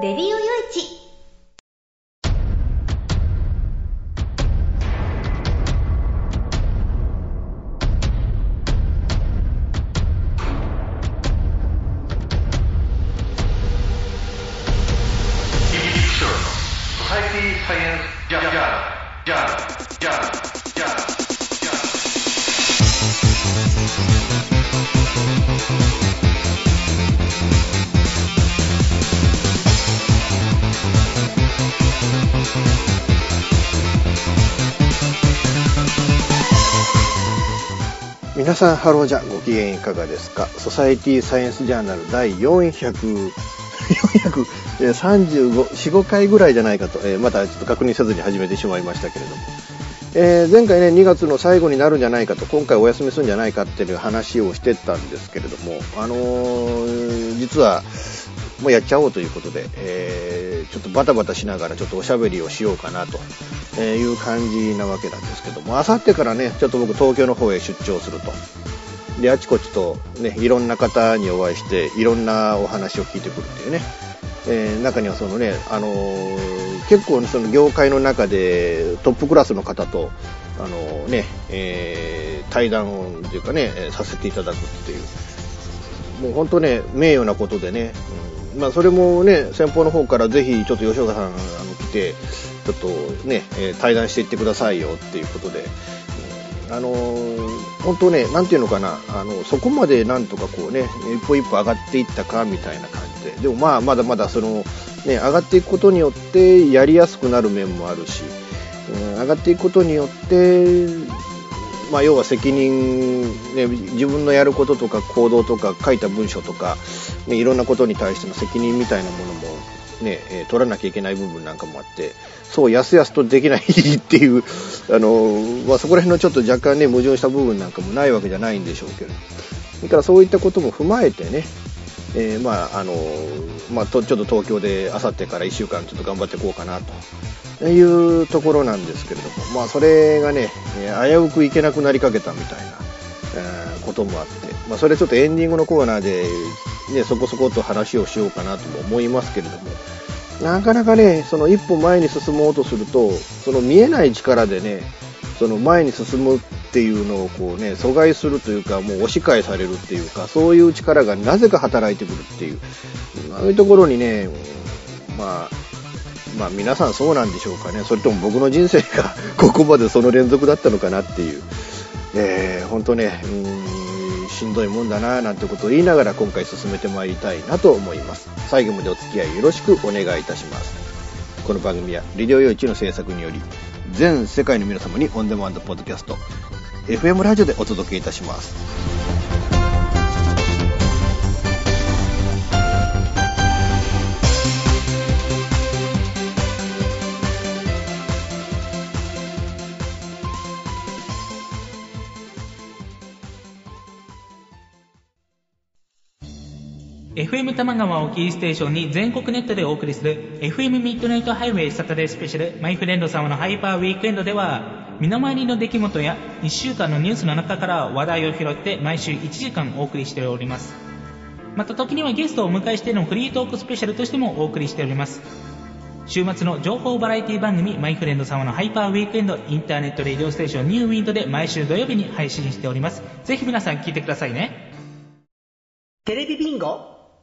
レディオよいちさんハローじゃご機嫌いかがですか？ソサエティサイエンスジャーナル第400 435、回ぐらいじゃないかと、えー、またちょっと確認せずに始めてしまいましたけれども、えー、前回ね、2月の最後になるんじゃないかと、今回お休みするんじゃないかっていう話をしてたんですけれども、あのー、実は、もうやっちゃおうということで、え、ちょっとバタバタしながらちょっとおしゃべりをしようかなという感じなわけなんですけども、あさってからね、ちょっと僕東京の方へ出張すると。で、あちこちとね、いろんな方にお会いして、いろんなお話を聞いてくるっていうね、えー、中にはそのね、あのー、結構その業界の中でトップクラスの方と、あのー、ね、え対談というかね、させていただくっていう、もう本当ね、名誉なことでね、うん、まあそれもね、先方の方からぜひちょっと吉岡さんあの来て、ちょっとね、え対談していってくださいよっていうことで、あの本当ね、なんていうのかな、あのそこまでなんとかこうね、一歩一歩上がっていったかみたいな感じで、でもまあ、まだまだその、ね、上がっていくことによってやりやすくなる面もあるし、うん、上がっていくことによって、まあ、要は責任、ね、自分のやることとか行動とか書いた文章とか、ね、いろんなことに対しての責任みたいなものもね、え取らなきゃいけない部分なんかもあって、そうやすやすとできないっていう、あの、まあ、そこら辺のちょっと若干ね、矛盾した部分なんかもないわけじゃないんでしょうけど、だからそういったことも踏まえてね、えー、まあ、あの、まあ、と、ちょっと東京であさってから1週間ちょっと頑張っていこうかなと。いうところなんですけれども、まあ、それがね、危うくいけなくなりかけたみたいな、こともあって、まあ、それちょっとエンディングのコーナーで、ね、そこそこと話をしようかなとも思いますけれども、なかなかね、その一歩前に進もうとすると、その見えない力でね、その前に進むっていうのをこうね、阻害するというか、もう押し返されるっていうか、そういう力がなぜか働いてくるっていう、ああいうところにね、まあ、まあ皆さんそうなんでしょうかね。それとも僕の人生が ここまでその連続だったのかなっていう。えー、本当ね、うんしんどいもんだななんてことを言いながら今回進めてまいりたいなと思います。最後までお付き合いよろしくお願いいたします。この番組はリデオ用地の制作により全世界の皆様にオンデマンドポッドキャスト FM ラジオでお届けいたします。FM 玉川をキーステーションに全国ネットでお送りする FM ミッドナイトハイウェイサタデースペシャルマイフレンド様のハイパーウィークエンドでは身の回りの出来事や1週間のニュースの中から話題を拾って毎週1時間お送りしております。また時にはゲストをお迎えしてのフリートークスペシャルとしてもお送りしております。週末の情報バラエティ番組マイフレンド様のハイパーウィークエンド Internet Radio Station New Wind で毎週土曜日に配信しております。ぜひ皆さん聞いてくださいね。テレビビンゴ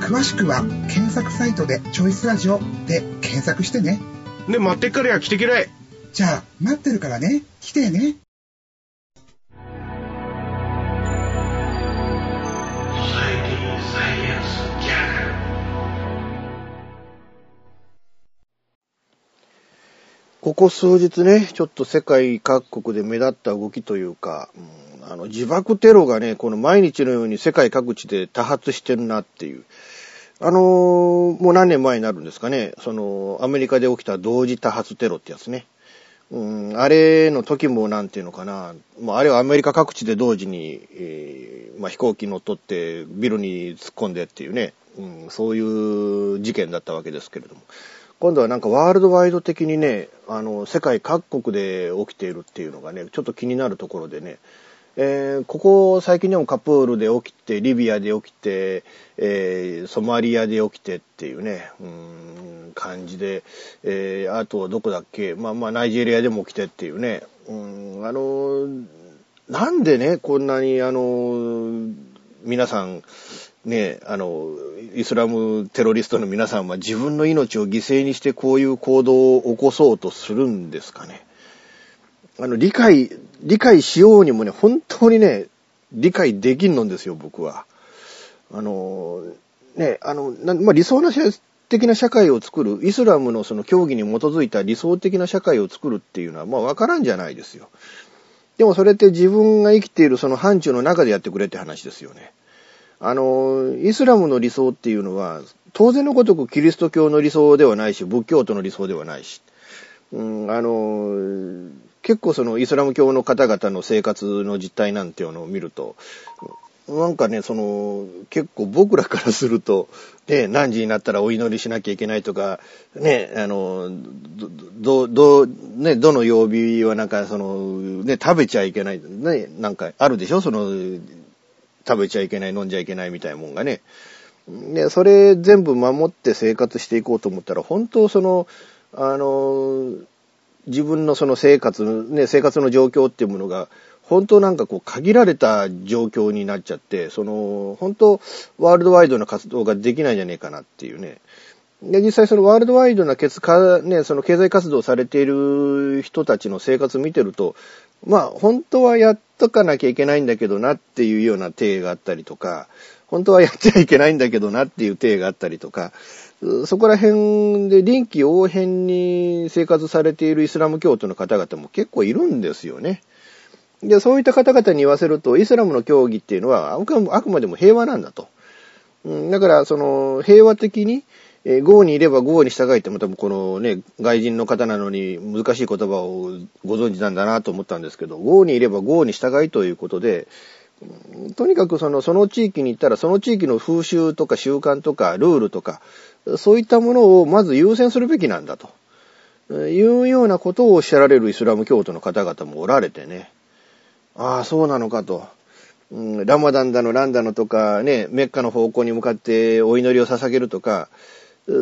詳しくは検索サイトでチョイスラジオで検索してね。で、待ってっからや来てきらい。じゃあ、待ってるからね。来てね。ここ数日ね、ちょっと世界各国で目立った動きというか、うん、あの自爆テロがね、この毎日のように世界各地で多発してるなっていう。あのー、もう何年前になるんですかね、その、アメリカで起きた同時多発テロってやつね。うん、あれの時もなんていうのかな、もうあれはアメリカ各地で同時に、えー、まあ、飛行機乗っ取ってビルに突っ込んでっていうね、うん、そういう事件だったわけですけれども。今度はなんかワールドワイド的にね、あの、世界各国で起きているっていうのがね、ちょっと気になるところでね、えー、ここ最近でもカプールで起きて、リビアで起きて、えー、ソマリアで起きてっていうね、うん、感じで、えー、あとはどこだっけ、まあまあナイジェリアでも起きてっていうね、うん、あの、なんでね、こんなにあの、皆さん、ね、あの、イスラムテロリストの皆さんは自分の命を犠牲にしてこういう行動を起こそうとするんですかね。あの、理解、理解しようにもね、本当にね、理解できんのんですよ、僕は。あの、ね、あの、まあ、理想な的な社会を作る、イスラムのその教義に基づいた理想的な社会を作るっていうのは、まあ、わからんじゃないですよ。でもそれって自分が生きているその範疇の中でやってくれって話ですよね。あの、イスラムの理想っていうのは、当然のごとくキリスト教の理想ではないし、仏教徒の理想ではないし、うん、あの、結構そのイスラム教の方々の生活の実態なんていうのを見ると、なんかね、その、結構僕らからすると、ね、何時になったらお祈りしなきゃいけないとか、ね、あの、ど、ど、ね、どの曜日はなんかその、ね、食べちゃいけない、ね、なんかあるでしょ？その、食べちゃいけない、飲んじゃいけないみたいなもんがね。で、それ全部守って生活していこうと思ったら、本当その、あの、自分のその生活、ね、生活の状況っていうものが、本当なんかこう限られた状況になっちゃって、その、本当ワールドワイドな活動ができないんじゃねえかなっていうね。で、実際そのワールドワイドな決か、ね、その経済活動されている人たちの生活を見てると、まあ、本当はやっとかなきゃいけないんだけどなっていうような体があったりとか、本当はやっちゃいけないんだけどなっていう体があったりとか、そこら辺で臨機応変に生活されているイスラム教徒の方々も結構いるんですよね。で、そういった方々に言わせると、イスラムの教義っていうのはあくまでも平和なんだと。だから、その、平和的に、えー、豪にいれば豪に従いっても多分このね、外人の方なのに難しい言葉をご存知なんだなと思ったんですけど、豪にいれば豪に従いということで、とにかくその、その地域に行ったら、その地域の風習とか習慣とかルールとか、そういったものをまず優先するべきなんだと。いうようなことをおっしゃられるイスラム教徒の方々もおられてね。ああ、そうなのかと。うん、ラマダンだの、ランダのとか、ね、メッカの方向に向かってお祈りを捧げるとか、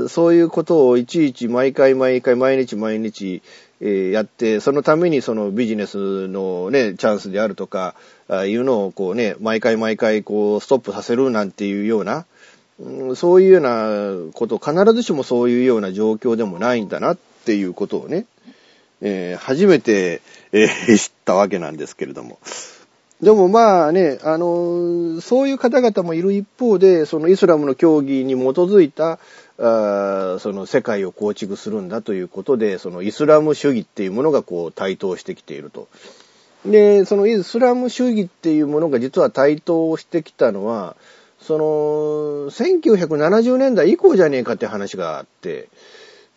そういうことをいちいち毎回毎回毎日毎日、えやって、そのためにそのビジネスのね、チャンスであるとか、いうのをこうね、毎回毎回こうストップさせるなんていうような、そういうようなこと、必ずしもそういうような状況でもないんだなっていうことをね、えー、初めて、えー、知ったわけなんですけれども。でもまあね、あの、そういう方々もいる一方で、そのイスラムの教義に基づいた、あその世界を構築するんだということで、そのイスラム主義っていうものがこう台頭してきていると。で、そのイスラム主義っていうものが実は台頭してきたのは、その、1970年代以降じゃねえかって話があって、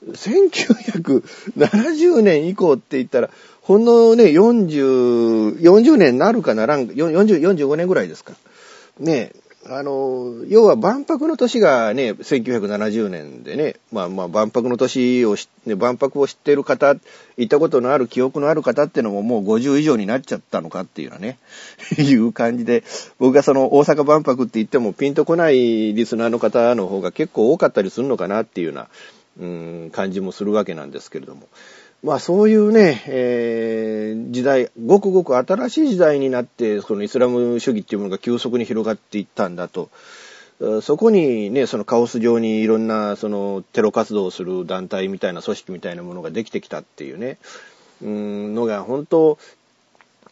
1970年以降って言ったら、ほんのね、40、40年なるかならん、40、45年ぐらいですか。ねえあの、要は万博の年がね、1970年でね、まあまあ万博の年をね、万博を知っている方、行ったことのある記憶のある方っていうのももう50以上になっちゃったのかっていうのはね、いう感じで、僕がその大阪万博って言ってもピンとこないリスナーの方の方が結構多かったりするのかなっていうような、うん、感じもするわけなんですけれども。まあそういうね、えー、時代、ごくごく新しい時代になって、そのイスラム主義っていうものが急速に広がっていったんだと。そこにね、そのカオス上にいろんな、そのテロ活動をする団体みたいな組織みたいなものができてきたっていうね、うん、のが本当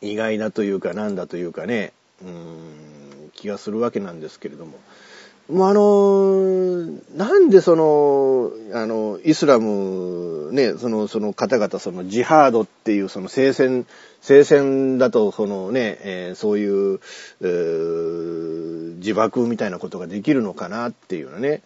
意外だというかなんだというかね、うん、気がするわけなんですけれども。もうあの、なんでその、あの、イスラム、ね、その、その方々、そのジハードっていうその聖戦、聖戦だと、そのね、えー、そういう、えー、自爆みたいなことができるのかなっていうのね、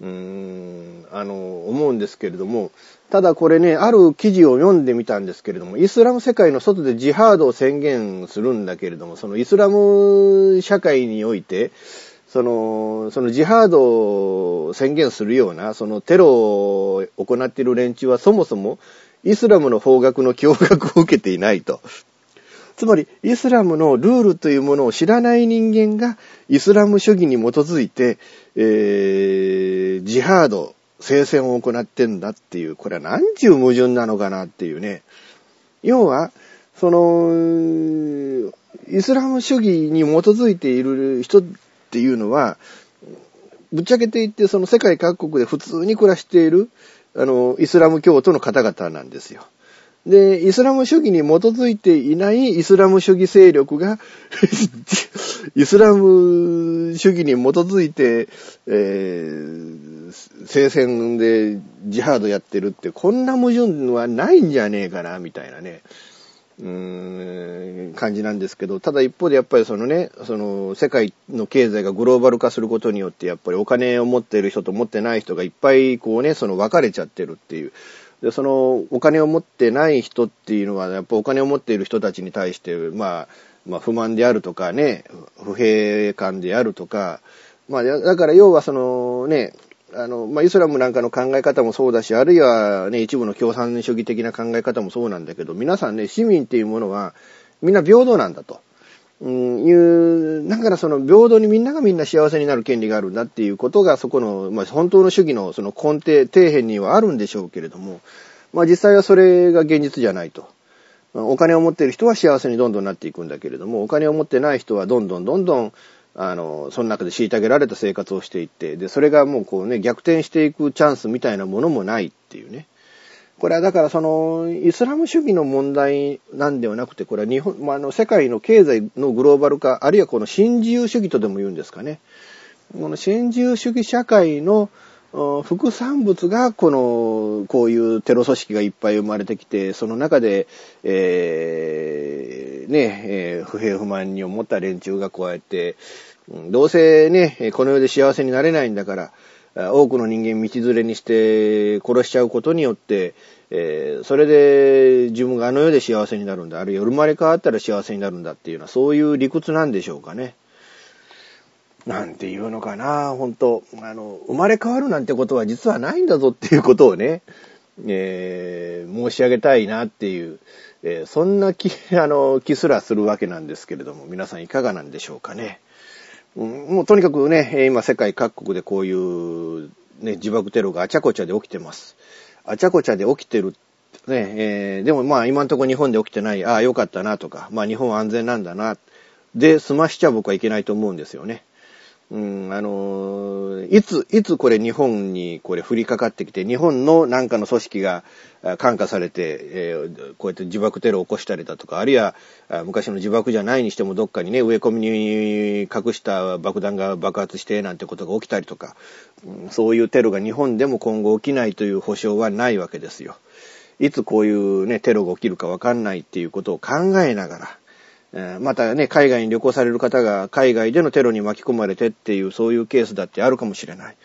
うーん、あの、思うんですけれども、ただこれね、ある記事を読んでみたんですけれども、イスラム世界の外でジハードを宣言するんだけれども、そのイスラム社会において、その、そのジハードを宣言するような、そのテロを行っている連中はそもそもイスラムの方角の驚愕を受けていないと。つまり、イスラムのルールというものを知らない人間が、イスラム主義に基づいて、えー、ジハード、聖戦を行ってんだっていう、これは何ちゅう矛盾なのかなっていうね。要は、その、イスラム主義に基づいている人っていうのは、ぶっちゃけて言って、その世界各国で普通に暮らしている、あの、イスラム教徒の方々なんですよ。で、イスラム主義に基づいていないイスラム主義勢力が イスラム主義に基づいて、えー、聖戦でジハードやってるって、こんな矛盾はないんじゃねえかな、みたいなね。うーん、感じなんですけど、ただ一方でやっぱりそのね、その世界の経済がグローバル化することによって、やっぱりお金を持っている人と持ってない人がいっぱいこうね、その分かれちゃってるっていう。で、そのお金を持ってない人っていうのは、やっぱお金を持っている人たちに対して、まあ、まあ不満であるとかね、不平感であるとか、まあ、だから要はそのね、あの、まあ、イスラムなんかの考え方もそうだし、あるいはね、一部の共産主義的な考え方もそうなんだけど、皆さんね、市民っていうものは、みんな平等なんだと。うん、いう、だからその平等にみんながみんな幸せになる権利があるんだっていうことが、そこの、まあ、本当の主義のその根底、底辺にはあるんでしょうけれども、まあ、実際はそれが現実じゃないと。お金を持っている人は幸せにどんどんなっていくんだけれども、お金を持ってない人はどんどんどんどんあの、その中で虐げられた生活をしていって、で、それがもうこうね、逆転していくチャンスみたいなものもないっていうね。これはだからその、イスラム主義の問題なんではなくて、これは日本、まあ、あの、世界の経済のグローバル化、あるいはこの新自由主義とでも言うんですかね。この新自由主義社会の副産物が、この、こういうテロ組織がいっぱい生まれてきて、その中で、えー、ね、えー、不平不満に思った連中がこうやって、どうせね、この世で幸せになれないんだから、多くの人間道連れにして殺しちゃうことによって、えー、それで自分があの世で幸せになるんだ、あるいは生まれ変わったら幸せになるんだっていうのは、そういう理屈なんでしょうかね。なんていうのかな、本当あの、生まれ変わるなんてことは実はないんだぞっていうことをね、えー、申し上げたいなっていう、えー、そんな気、あの、気すらするわけなんですけれども、皆さんいかがなんでしょうかね。うん、もうとにかくね、今世界各国でこういう、ね、自爆テロがあちゃこちゃで起きてます。あちゃこちゃで起きてる。ね、えー、でもまあ今んとこ日本で起きてない、ああよかったなとか、まあ日本安全なんだな、で済ましちゃ僕はいけないと思うんですよね。うん、あのいつ、いつこれ日本にこれ降りかかってきて、日本のなんかの組織が感化されて、えー、こうやって自爆テロを起こしたりだとか、あるいは昔の自爆じゃないにしてもどっかにね、植え込みに隠した爆弾が爆発してなんてことが起きたりとか、そういうテロが日本でも今後起きないという保証はないわけですよ。いつこういうね、テロが起きるかわかんないっていうことを考えながら、またね、海外に旅行される方が海外でのテロに巻き込まれてっていう、そういうケースだってあるかもしれない。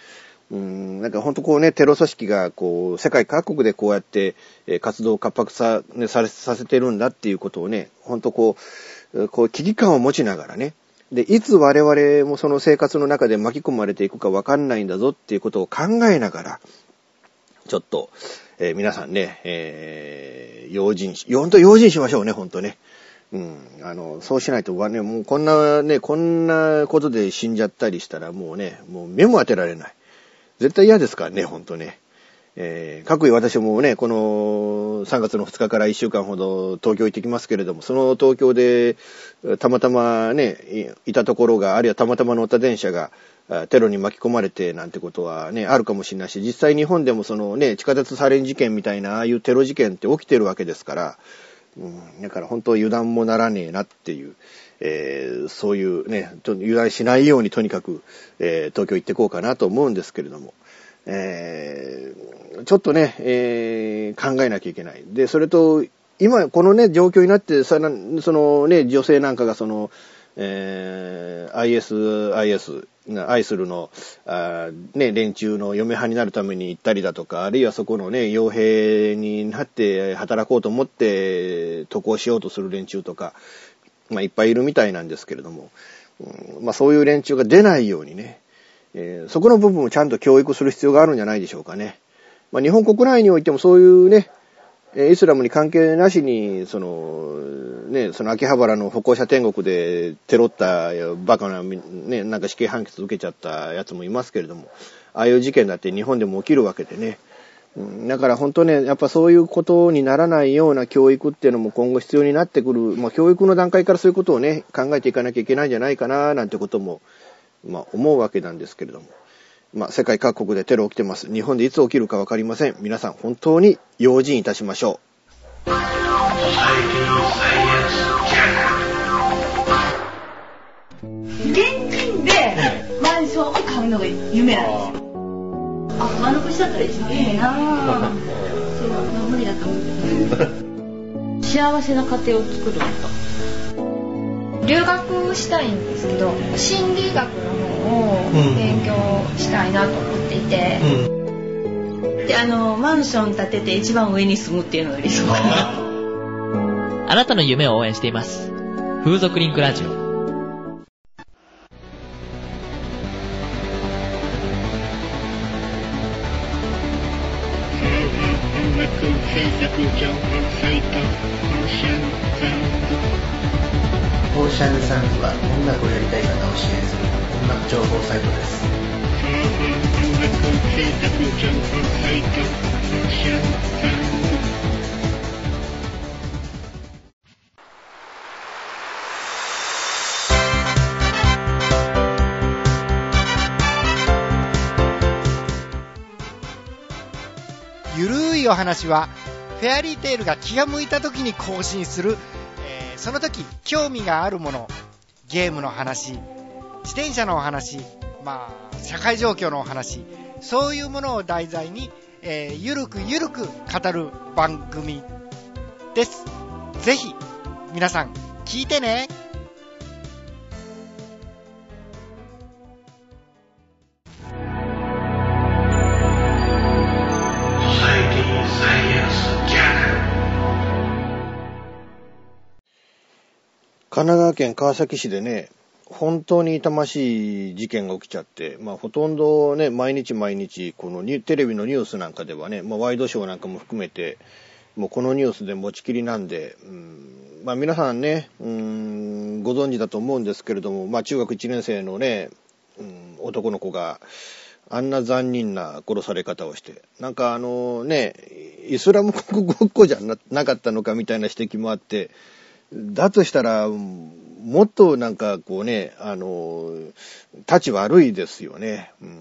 うん、なんか本当こうね、テロ組織がこう、世界各国でこうやって、え活動を活発さ、ね、ささせてるんだっていうことをね、本当こう、こう危機感を持ちながらね、で、いつ我々もその生活の中で巻き込まれていくかわかんないんだぞっていうことを考えながら、ちょっと、えー、皆さんね、えー、用心し、本当用心しましょうね、本当ね。うん。あの、そうしないと、ね、もうこんなね、こんなことで死んじゃったりしたらもうね、もう目も当てられない。絶対嫌ですからね、ほんとね。えー、各位私もね、この3月の2日から1週間ほど東京行ってきますけれども、その東京でたまたまね、いたところが、あるいはたまたま乗った電車が、テロに巻き込まれてなんてことはね、あるかもしれないし、実際日本でもそのね、地下鉄サレン事件みたいな、ああいうテロ事件って起きてるわけですから、うん、だから本当油断もならねえなっていう、えーそういうね、ちょっと油断しないようにとにかく、えー東京行ってこうかなと思うんですけれども、えーちょっとね、えー考えなきゃいけない。で、それと、今、このね、状況になって、さなそのね、女性なんかがその、えー IS、IS、愛するの、あね、連中の嫁はんになるために行ったりだとか、あるいはそこのね、傭兵になって働こうと思って渡航しようとする連中とか、まあいっぱいいるみたいなんですけれども、うんまあそういう連中が出ないようにね、えーそこの部分をちゃんと教育する必要があるんじゃないでしょうかね。まあ日本国内においてもそういうね、イスラムに関係なしに、その、ね、その秋葉原の歩行者天国でテロったバカな、ね、なんか死刑判決受けちゃったやつもいますけれども、ああいう事件だって日本でも起きるわけでね。だから本当ね、やっぱそういうことにならないような教育っていうのも今後必要になってくる。まあ教育の段階からそういうことをね、考えていかなきゃいけないんじゃないかな、なんてことも、まあ思うわけなんですけれども。まあ世界各国でテロ起きてます。日本でいつ起きるかわかりません。皆さん本当に用心いたしましょう。現金でマンションを買うのが夢なんですよ。あ、丸腰だったら一番いいなぁ。そう、まあ無理だと思うけど。幸せな家庭を作ること。留学したいんですけど心理学の方を勉強したいなと思っていて、で、あの、マンション建てて一番上に住むっていうのが理想かな。あなたの夢を応援しています。風俗リンクラジオ。オーシャンサンズは音楽をやりたい方を支援する音楽情報サイトです。ゆるいお話はフェアリーテールが気が向いた時に更新する、その時興味があるものゲームの話自転車のお話まあ社会状況のお話そういうものを題材に、えーゆるくゆるく語る番組です。ぜひ皆さん聞いてね。神奈川県川崎市でね、本当に痛ましい事件が起きちゃって、まあほとんどね、毎日毎日、このテレビのニュースなんかではね、まあワイドショーなんかも含めて、もうこのニュースで持ちきりなんで、うんまあ皆さんね、うん、ご存知だと思うんですけれども、まあ中学1年生のね、うん、男の子が、あんな残忍な殺され方をして、なんかあのね、イスラム国ごっこじゃなかったのかみたいな指摘もあって、だとしたら、もっとなんかこうね、あの、立ち悪いですよね。うん、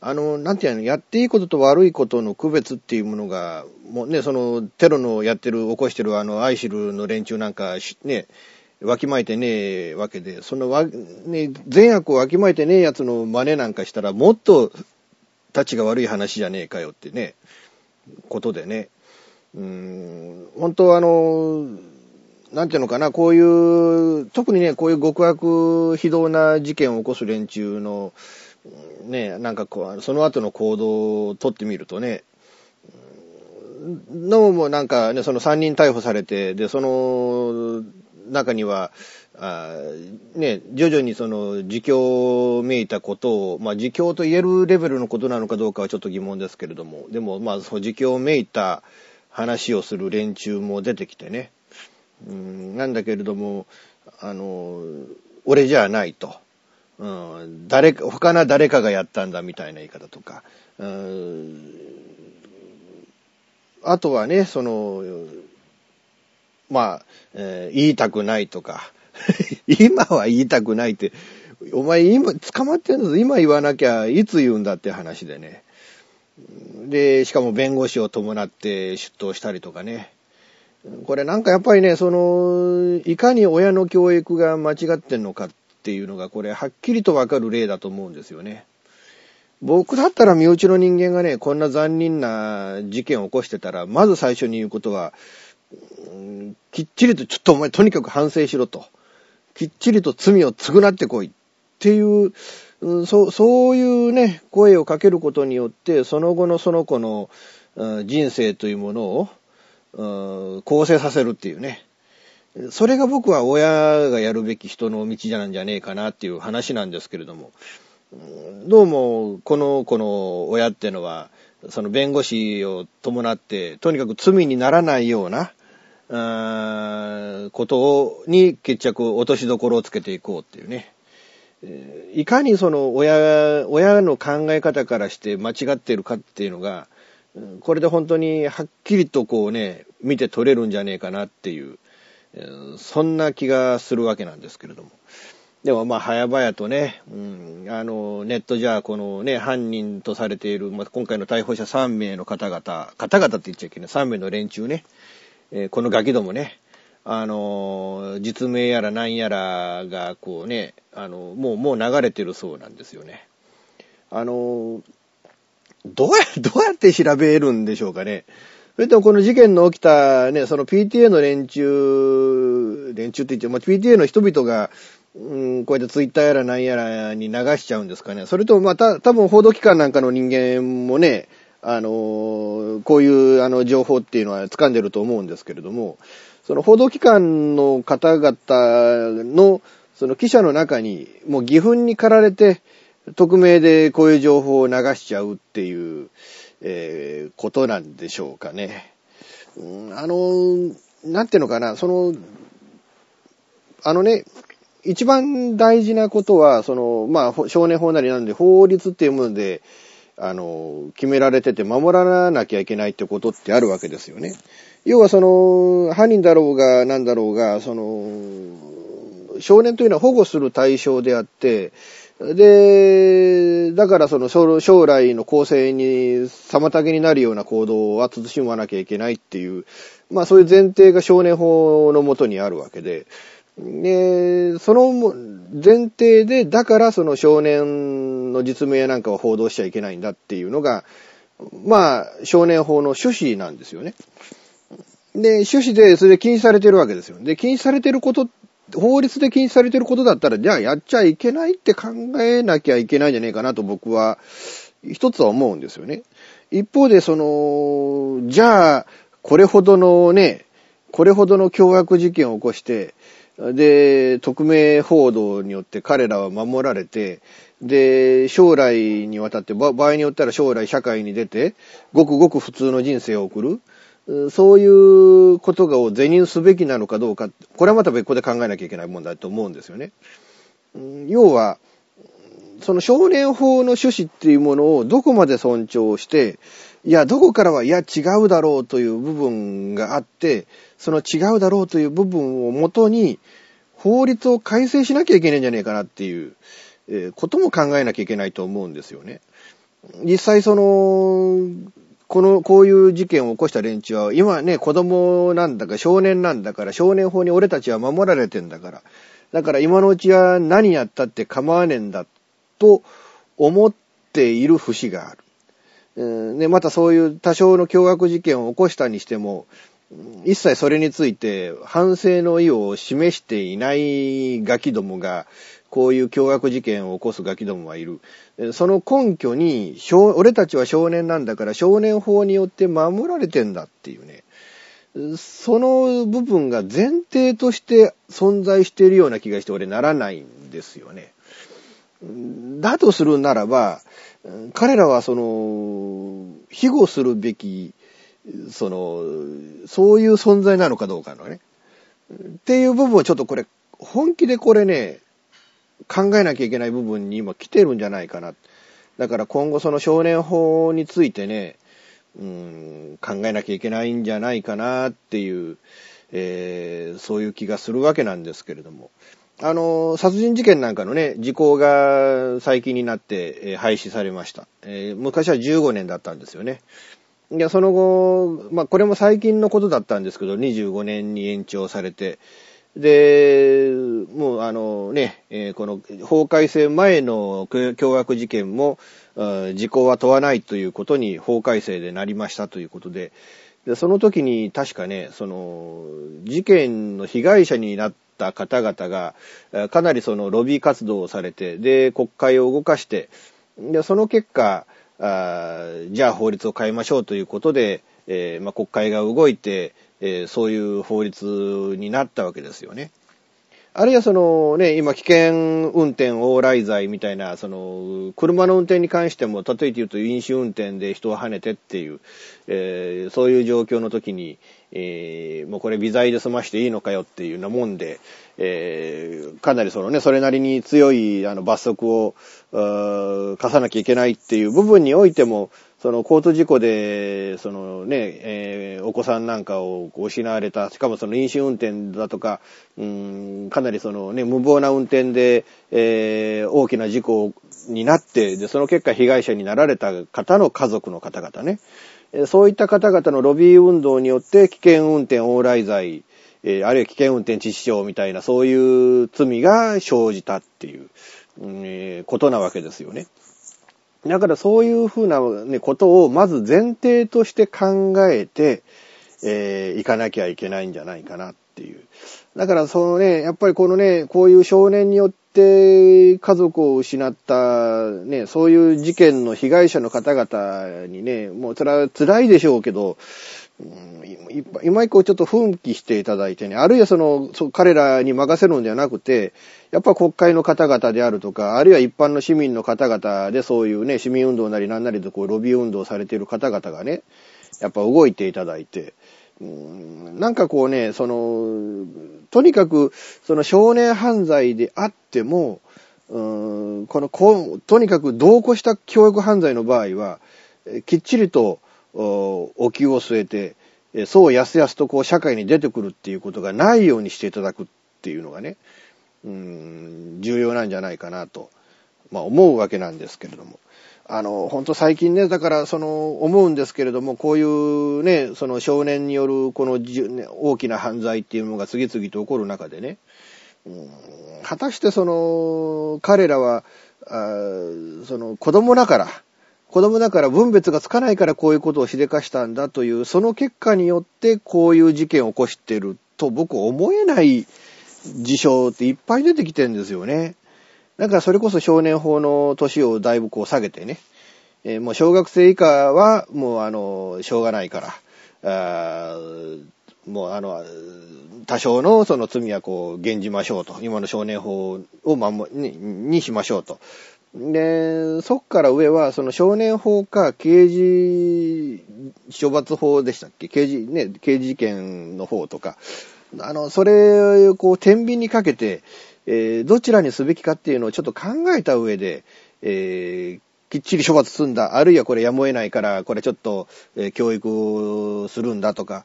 あの、なんていうの、やっていいことと悪いことの区別っていうものが、もうね、そのテロのやってる、起こしてるあの、アイシルの連中なんか、ね、わきまえてねえわけで、そのわ、ね、善悪をわきまえてねえやつの真似なんかしたら、もっと立ちが悪い話じゃねえかよってね、ことでね。うん、本当あの、なんていうのかな、こういう、特にね、こういう極悪非道な事件を起こす連中の、ね、なんかこう、その後の行動をとってみるとね、どうもなんかね、その3人逮捕されて、で、その中には、あね、徐々にその自供めいたことを、まあ自供と言えるレベルのことなのかどうかはちょっと疑問ですけれども、でもまあ自供めいた話をする連中も出てきてね、なんだけれども、あの、俺じゃないと。誰か、他の誰かがやったんだみたいな言い方とか。あとはね、その、まあ、えー言いたくないとか。今は言いたくないって、お前今、捕まってんぞ、今言わなきゃいつ言うんだって話でね。で、しかも弁護士を伴って出頭したりとかね。これなんかやっぱりね、その、いかに親の教育が間違ってんのかっていうのが、これはっきりとわかる例だと思うんですよね。僕だったら身内の人間がね、こんな残忍な事件を起こしてたら、まず最初に言うことは、きっちりと、ちょっとお前とにかく反省しろと。きっちりと罪を償ってこいっていう、うん、そう、そういうね、声をかけることによって、その後のその子の、うん、人生というものを、構成させるっていうね。それが僕は親がやるべき人の道じゃなんじゃねえかなっていう話なんですけれども、どうもこの子の親ってのは、その弁護士を伴って、とにかく罪にならないような、こと、に決着、落としどころをつけていこうっていうね。いかにその親、親の考え方からして間違っているかっていうのが、これで本当にはっきりとこうね、見て取れるんじゃねえかなっていう、そんな気がするわけなんですけれども。でもまあ早々とね、うん、あの、ネットじゃあこのね、犯人とされている、まあ、今回の逮捕者3名の方々、方々って言っちゃいけない、3名の連中ね、えー、このガキどもね、あの、実名やら何やらが、こうね、あの、もう、もう流れてるそうなんですよね。あの、どうや、どうやって調べるんでしょうかね。それともこの事件の起きたね、その PTA の連中、連中って言って、まあ、PTA の人々が、うん、こうやってツイッターやら何やらに流しちゃうんですかね。それともまた、多分報道機関なんかの人間もね、あの、こういうあの情報っていうのは掴んでると思うんですけれども、その報道機関の方々の、その記者の中に、もう義憤に駆られて、匿名でこういう情報を流しちゃうっていう、えー、ことなんでしょうかね。うん、あの、なんていうのかな、その、あのね、一番大事なことは、その、まあ、少年法なりなんで、法律っていうもので、あの、決められてて守らなきゃいけないってことってあるわけですよね。要はその、犯人だろうが何だろうが、その、少年というのは保護する対象であって、で、だからその将来の構成に妨げになるような行動は慎まなきゃいけないっていう、まあそういう前提が少年法のもとにあるわけで、で、その前提で、だからその少年の実名なんかを報道しちゃいけないんだっていうのが、まあ、少年法の趣旨なんですよね。で、趣旨でそれで禁止されてるわけですよ。で、禁止されてること、法律で禁止されてることだったら、じゃあやっちゃいけないって考えなきゃいけないんじゃねえかなと僕は、一つは思うんですよね。一方で、その、じゃあ、これほどのね、これほどの凶悪事件を起こして、で、匿名報道によって彼らは守られて、で、将来にわたって、場合によったら将来社会に出て、ごくごく普通の人生を送る。そういうことがを是認すべきなのかどうか、これはまた別個で考えなきゃいけない問題だと思うんですよね。要は、その少年法の趣旨っていうものをどこまで尊重して、いや、どこからは、いや、違うだろうという部分があって、その違うだろうという部分をもとに、法律を改正しなきゃいけないんじゃねえかなっていう、え、ことも考えなきゃいけないと思うんですよね。実際その、この、こういう事件を起こした連中は、今ね、子供なんだか少年なんだから、少年法に俺たちは守られてんだから、だから今のうちは何やったって構わねえんだ、と思っている節がある。で、またそういう多少の凶悪事件を起こしたにしても、一切それについて反省の意を示していないガキどもが、こういう凶悪事件を起こすガキどもはいる。その根拠に、俺たちは少年なんだから少年法によって守られてんだっていうね。その部分が前提として存在しているような気がして俺ならないんですよね。だとするならば、彼らはその、庇護するべき、その、そういう存在なのかどうかのね。っていう部分をちょっとこれ、本気でこれね、考えなきゃいけない部分に今来てるんじゃないかな。だから今後その少年法についてね、うん、考えなきゃいけないんじゃないかなっていう、えー、そういう気がするわけなんですけれども。あの、殺人事件なんかのね、時効が最近になって、えー、廃止されました、えー、昔は15年だったんですよね。いや、その後、まあ、これも最近のことだったんですけど、25年に延長されて、で、もうあのね、えー、この法改正前の凶悪事件も、時効は問わないということに法改正でなりましたということで、でその時に確かね、その、事件の被害者になった方々が、かなりそのロビー活動をされて、で、国会を動かして、で、その結果、あじゃあ法律を変えましょうということで、えー、まあ、国会が動いて、えー、そういう法律になったわけですよね。あるいはそのね、今危険運転往来罪みたいな、その、車の運転に関しても、例えて言うと飲酒運転で人を跳ねてっていう、えー、そういう状況の時に、えー、もうこれ微罪で済ましていいのかよっていうようなもんで、えー、かなりそのね、それなりに強いあの罰則を、課さなきゃいけないっていう部分においても、その交通事故で、そのね、えー、お子さんなんかを失われた、しかもその飲酒運転だとか、うん、かなりそのね、無謀な運転で、えー、大きな事故になって、で、その結果被害者になられた方の家族の方々ね、そういった方々のロビー運動によって危険運転往来罪、え、あるいは危険運転致死傷みたいなそういう罪が生じたっていう、えー、ことなわけですよね。だからそういうふうな、ね、ことをまず前提として考えて、えー、いかなきゃいけないんじゃないかなっていう。だからそのね、やっぱりこのね、こういう少年によって家族を失った、ね、そういう事件の被害者の方々にね、もうそれは辛いでしょうけど、うん、今以降ちょっと奮起していただいてね、あるいはその、そ彼らに任せるんではなくて、やっぱ国会の方々であるとか、あるいは一般の市民の方々でそういうね、市民運動なりなんなりとこう、ロビー運動されている方々がね、やっぱ動いていただいて、うん、なんかこうね、その、とにかく、その少年犯罪であっても、うん、このこ、とにかく同行した教育犯罪の場合は、きっちりと、お気を据えて、そうやすやすとこう社会に出てくるっていうことがないようにしていただくっていうのがね、うん、重要なんじゃないかなと、まあ思うわけなんですけれども。あの、本当最近ね、だからその思うんですけれども、こういうね、その少年によるこの、大きな犯罪っていうのが次々と起こる中でね、うん、果たしてその、彼らは、あその子供だから、子供だから分別がつかないからこういうことをしでかしたんだという、その結果によってこういう事件を起こしてると僕思えない事象っていっぱい出てきてるんですよね。だからそれこそ少年法の年をだいぶこう下げてね、えー、もう小学生以下はもうあの、しょうがないから、あもうあの、多少のその罪はこう、減じましょうと。今の少年法を守に、にしましょうと。で、そっから上は、その少年法か刑事処罰法でしたっけ？刑事、ね、刑事事件の方とか、あの、それをこう、天秤にかけて、えー、どちらにすべきかっていうのをちょっと考えた上で、えー、きっちり処罰すんだ、あるいはこれやむを得ないから、これちょっと、えー、教育をするんだとか、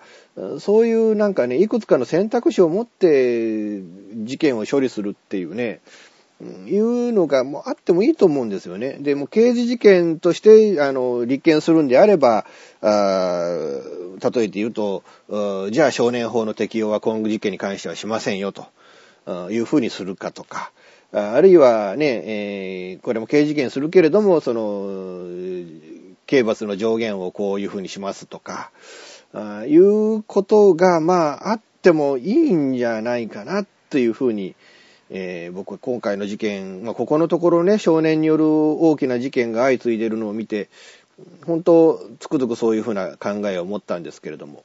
そういうなんかね、いくつかの選択肢を持って事件を処理するっていうね、いうのがもうあってもいいと思うんですよね。で、も刑事事件として、あの、立件するんであれば、あ例えて言うと、じゃあ少年法の適用は今後事件に関してはしませんよというふうにするかとか、あるいはね、えー、これも刑事事件するけれども、その、刑罰の上限をこういうふうにしますとか、あいうことが、まあ、あってもいいんじゃないかなというふうに、えー、僕今回の事件、まあ、ここのところね、少年による大きな事件が相次いでるのを見て、本当、つくづくそういうふうな考えを持ったんですけれども、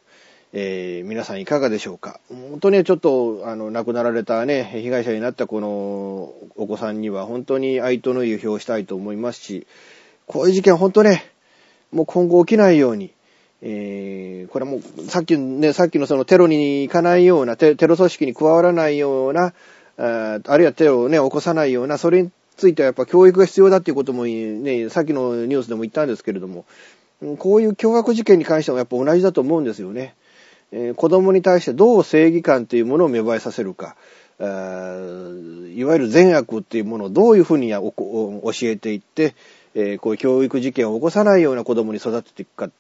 えー、皆さんいかがでしょうか？本当にちょっと、あの、亡くなられたね、被害者になったこのお子さんには本当に哀悼の意を表したいと思いますし、こういう事件本当ね、もう今後起きないように、えー、これもさっきね、さっきのそのテロに行かないような、テロ組織に加わらないような、あるいはテロをね、起こさないような、それについてはやっぱ教育が必要だっていうこともね、さっきのニュースでも言ったんですけれども、こういう凶悪事件に関してもやっぱ同じだと思うんですよね。えー、子供に対してどう正義感というものを芽生えさせるか。いわゆる善悪っていうものをどういうふうに教えていって、えー、こういう教育事件を起こさないような子供に育てていくか、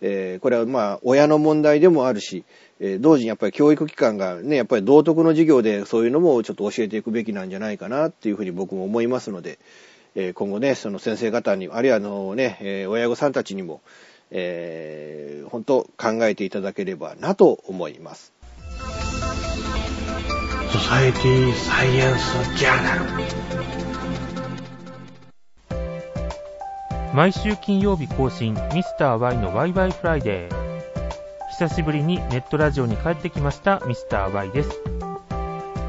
えー、これはまあ親の問題でもあるし、えー、同時にやっぱり教育機関がね、やっぱり道徳の授業でそういうのもちょっと教えていくべきなんじゃないかなっていうふうに僕も思いますので、えー、今後ね、その先生方に、あるいはあのね、え、親御さんたちにも、えー、本当考えていただければなと思います。ソサエティサイエンスジャーナル毎週金曜日更新ミスター y のワイワイフライデー。久しぶりにネットラジオに帰ってきましたミスター y です。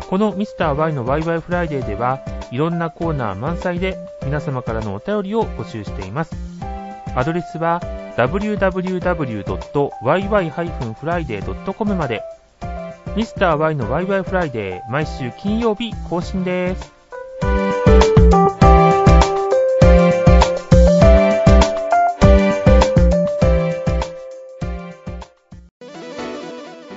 このミスター y のワイワイフライデーではいろんなコーナー満載で皆様からのお便りを募集しています。アドレスは www.yy-friday.com まで。ミスター y のワイワイフライデー毎週金曜日更新です。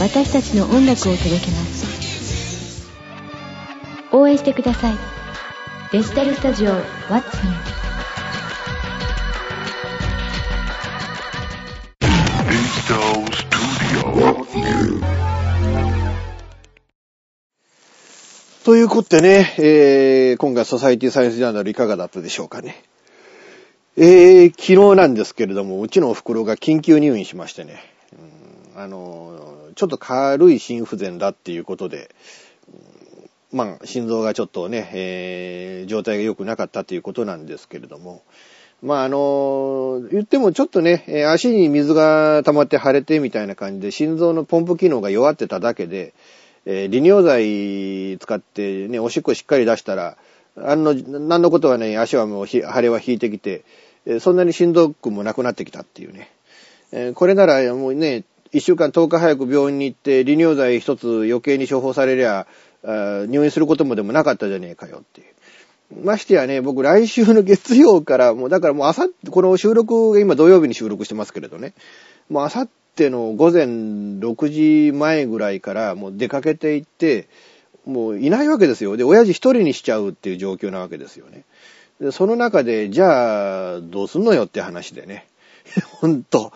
私たちの音楽を届けます。応援してください。デジタルスタジオ What's New デジタルスタジオ What's New ということでね、えー、今回ソサイティサイエンスジャーナルいかがだったでしょうかね。えー、昨日なんですけれども、うちのお袋が緊急入院しましてね、あの、ちょっと軽い心不全だっていうことで、まあ、心臓がちょっとね、えー、状態が良くなかったということなんですけれども、まあ、あの、言ってもちょっとね、足に水が溜まって腫れてみたいな感じで、心臓のポンプ機能が弱ってただけで、えー、利尿剤使ってね、おしっこしっかり出したら、あの、何のことはね、足はもう腫れは引いてきて、そんなに心臓君もなくなってきたっていうね。これならもうね、一週間10日早く病院に行って、利尿剤一つ余計に処方されりゃ、入院することもでもなかったじゃねえかよっていう。ましてやね、僕来週の月曜から、もうだからもうあさって、この収録が今土曜日に収録してますけれどね、もうあさっての午前6時前ぐらいからもう出かけていって、もういないわけですよ。で、親父一人にしちゃうっていう状況なわけですよね。で、その中で、じゃあ、どうすんのよって話でね。ほんと。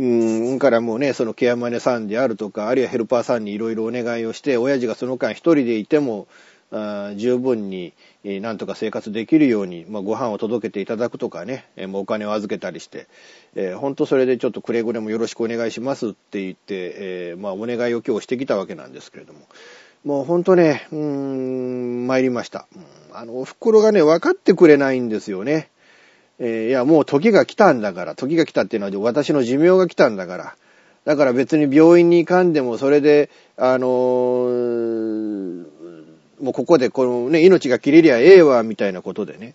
うん、からもうね、そのケアマネさんであるとか、あるいはヘルパーさんにいろいろお願いをして、親父がその間一人でいても、あ十分に、えー、なんとか生活できるように、まあ、ご飯を届けていただくとかね、えー、もうお金を預けたりして、えー、本当それでちょっとくれぐれもよろしくお願いしますって言って、えー、まあ、お願いを今日してきたわけなんですけれども、もう本当ね、うーん、参りました。あの、お袋がね、分かってくれないんですよね。えー、いや、もう時が来たんだから、時が来たっていうのは私の寿命が来たんだから、だから別に病院に行かんでも、それで、あのー、もうここでこのね、命が切れりゃええわ、みたいなことでね。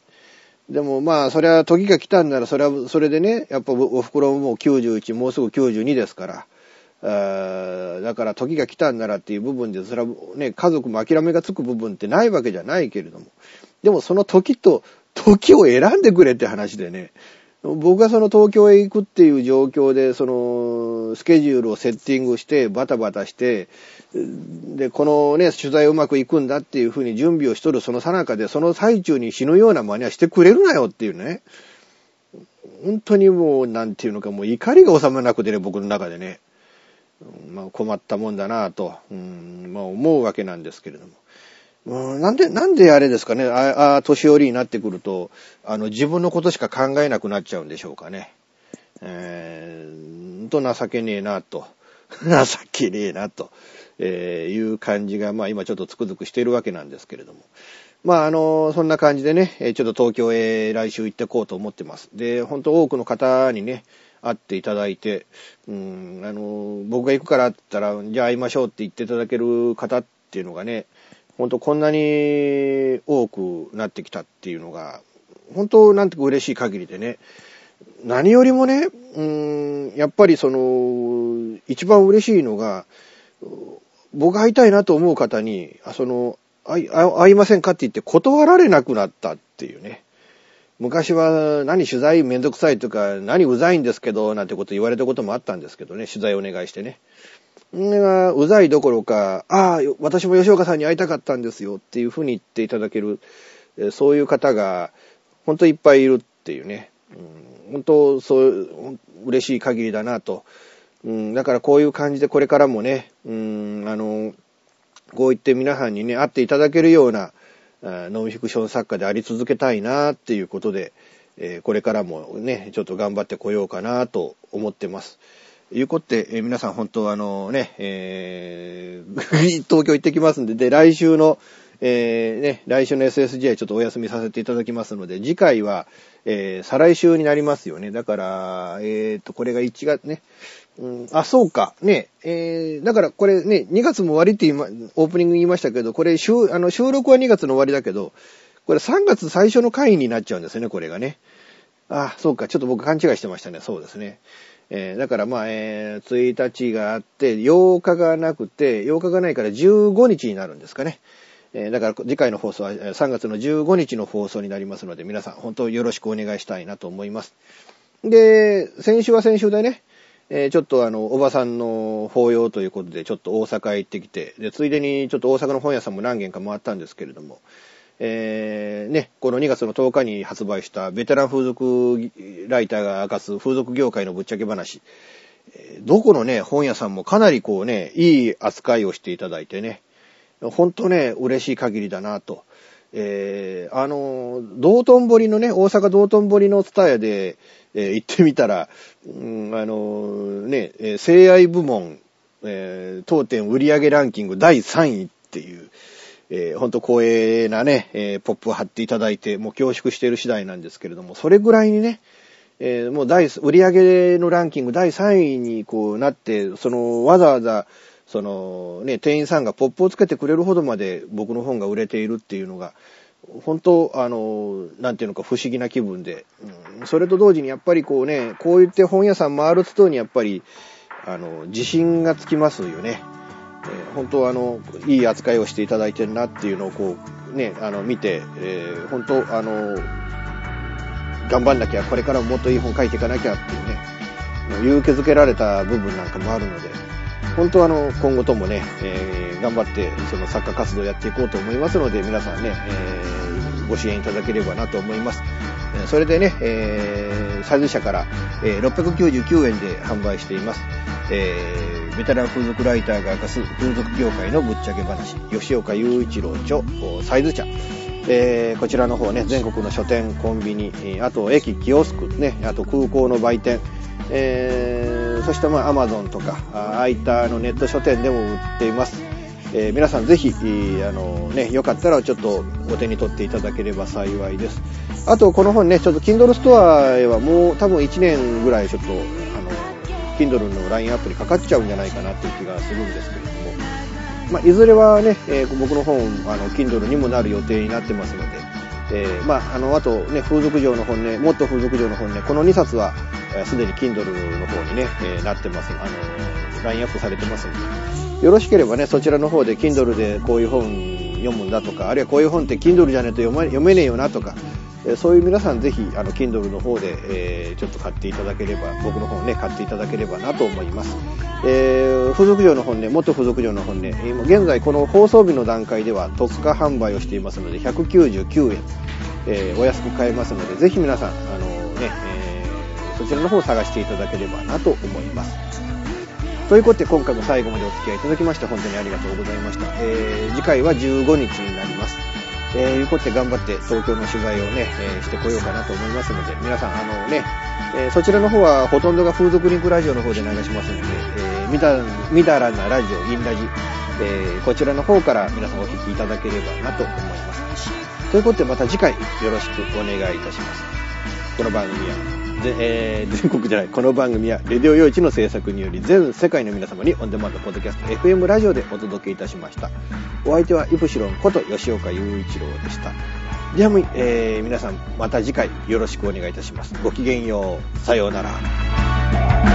でもまあ、それは時が来たんなら、それは、それでね、やっぱお袋ももう91、もうすぐ92ですから、だから時が来たんならっていう部分で、それはね、家族も諦めがつく部分ってないわけじゃないけれども、でもその時と、時を選んでくれって話でね、僕がその東京へ行くっていう状況で、その、スケジュールをセッティングして、バタバタして、で、このね、取材うまくいくんだっていうふうに準備をしとるその最中で、その最中に死ぬような真似はしてくれるなよっていうね。本当にもう、なんていうのか、もう怒りが収まらなくてね、僕の中でね。まあ困ったもんだなぁと、うん、まあ思うわけなんですけれども。うん、なんで、なんであれですかね、ああ、年寄りになってくると、あの、自分のことしか考えなくなっちゃうんでしょうかね。えー、と情けねえなと。情けねえなと、えー、いう感じが、まあ今ちょっとつくづくしているわけなんですけれども。まああの、そんな感じでね、ちょっと東京へ来週行ってこうと思ってます。で、本当多くの方にね、会っていただいて、うん、あの、僕が行くからって言ったら、じゃあ会いましょうって言っていただける方っていうのがね、本当こんなに多くなってきたっていうのが、本当なんてか嬉しい限りでね、何よりもね、うん、やっぱりその、一番嬉しいのが、僕会いたいなと思う方に、あその、会い、会いませんかって言って断られなくなったっていうね。昔は何取材めんどくさいとか、何うざいんですけど、なんてこと言われたこともあったんですけどね、取材お願いしてね。が、うざいどころか、ああ、私も吉岡さんに会いたかったんですよっていうふうに言っていただける、そういう方が、本当いっぱいいるっていうね。うん、本当、そう、嬉しい限りだなと。うん、だからこういう感じでこれからもね、うん、あの、こう言って皆さんにね、会っていただけるような、ノンフィクション作家であり続けたいなっていうことで、え、これからもね、ちょっと頑張ってこようかなと思ってます。いうことで、えー、皆さん本当あのね、えー、東京行ってきますんで、で、来週の、えー、ね、来週の SSJ はちょっとお休みさせていただきますので、次回は、えー、再来週になりますよね。だから、えっ、ー、と、これが1月ね、うん、あ、そうか。ね、えー、だからこれね、2月も終わりって今、オープニング言いましたけど、これ、収、あの、収録は2月の終わりだけど、これ3月最初の回になっちゃうんですよね、これがね。あ、そうか。ちょっと僕勘違いしてましたね。そうですね。えー、だからまあ、えー、1日があって、8日がなくて、8日がないから15日になるんですかね。えー、だから次回の放送は3月の15日の放送になりますので、皆さん本当よろしくお願いしたいなと思います。で、先週は先週でね、えー、ちょっとあの、おばさんの法要ということで、ちょっと大阪へ行ってきて、で、ついでにちょっと大阪の本屋さんも何軒か回ったんですけれども、えー、ね、この2月の10日に発売したベテラン風俗ライターが明かす風俗業界のぶっちゃけ話、どこのね、本屋さんもかなりこうね、いい扱いをしていただいてね、ほんとね、嬉しい限りだなと。えー、あの、道頓堀のね、大阪道頓堀のツタヤで、えー、行ってみたら、うん、あのね、性愛部門、えー、当店売上ランキング第3位っていう、えー、ほんと光栄なね、えー、ポップを貼っていただいて、もう恐縮している次第なんですけれども、それぐらいにね、えー、もう第、売上のランキング第3位にこうなって、その、わざわざ、その、ね、店員さんがポップをつけてくれるほどまで僕の本が売れているっていうのが、本当、あの、なんていうのか不思議な気分で、うん、それと同時にやっぱりこうね、こう言って本屋さん回るつとにやっぱり、あの、自信がつきますよね。え、本当はあの、いい扱いをしていただいてるなっていうのをこう、ね、あの、見て、えー、本当あの、頑張んなきゃ、これからももっといい本書いていかなきゃっていうね、勇気づけられた部分なんかもあるので、本当はあの、今後ともね、えー、頑張ってその作家活動をやっていこうと思いますので、皆さんね、えー、ご支援いただければなと思います。それでね、えー、サイズ社から、えー、699円で販売しています。えー、ベテラン風俗ライターが明かす風俗業界のぶっちゃけ話、吉岡雄一郎著、サイズ茶。えー、こちらの方ね、全国の書店、コンビニ、あと駅、キオスク、ね、あと空港の売店、えー、そしてまあ Amazon とか、ああいったのネット書店でも売っています。えー、皆さんぜひ、あのね、よかったらちょっとお手に取っていただければ幸いです。あと、この本ね、ちょっと Kindle ストアへはもう多分1年ぐらいちょっと、Kindle のラインアップにかかっちゃうんじゃないかなっていう気がするんですけれども、まあ、いずれはね、えー、僕の本、あの、Kindle にもなる予定になってますので、えー、まあ、あの、あとね、風俗嬢の本ね、もっと風俗嬢の本ね、この2冊は、すでに Kindle の方にね、えー、なってます。あの、ラインアップされてますんで、よろしければね、そちらの方で Kindle でこういう本読むんだとか、あるいはこういう本って Kindle じゃねえと読めねえよなとか、えそういう皆さんぜひ、あの、Kindle の方で、え、ちょっと買っていただければ、僕の本ね、買っていただければなと思います。えー、付属嬢の本ね、元付属嬢の本ね、今現在この放送日の段階では特価販売をしていますので、199円、え、お安く買えますので、ぜひ皆さん、あのね、え、そちらの方を探していただければなと思います。ということで今回も最後までお付き合いいただきまして本当にありがとうございました。えー、次回は15日になります。えー、いうことで頑張って東京の取材をね、えー、してこようかなと思いますので、皆さん、あのね、えー、そちらの方はほとんどが風俗リンクラジオの方で流しますので、えー、みだ、みだらなラジオ、インラジ、えー、こちらの方から皆さんお聞きいただければなと思います。ということでまた次回よろしくお願いいたします。この番組はえー、全国じゃない、この番組は、レディオ用地の制作により、全世界の皆様にオンデマンドポッドキャスト、FM ラジオでお届けいたしました。お相手は、イプシロンこと吉岡雄一郎でした。では、えー、皆さん、また次回よろしくお願いいたします。ごきげんよう。さようなら。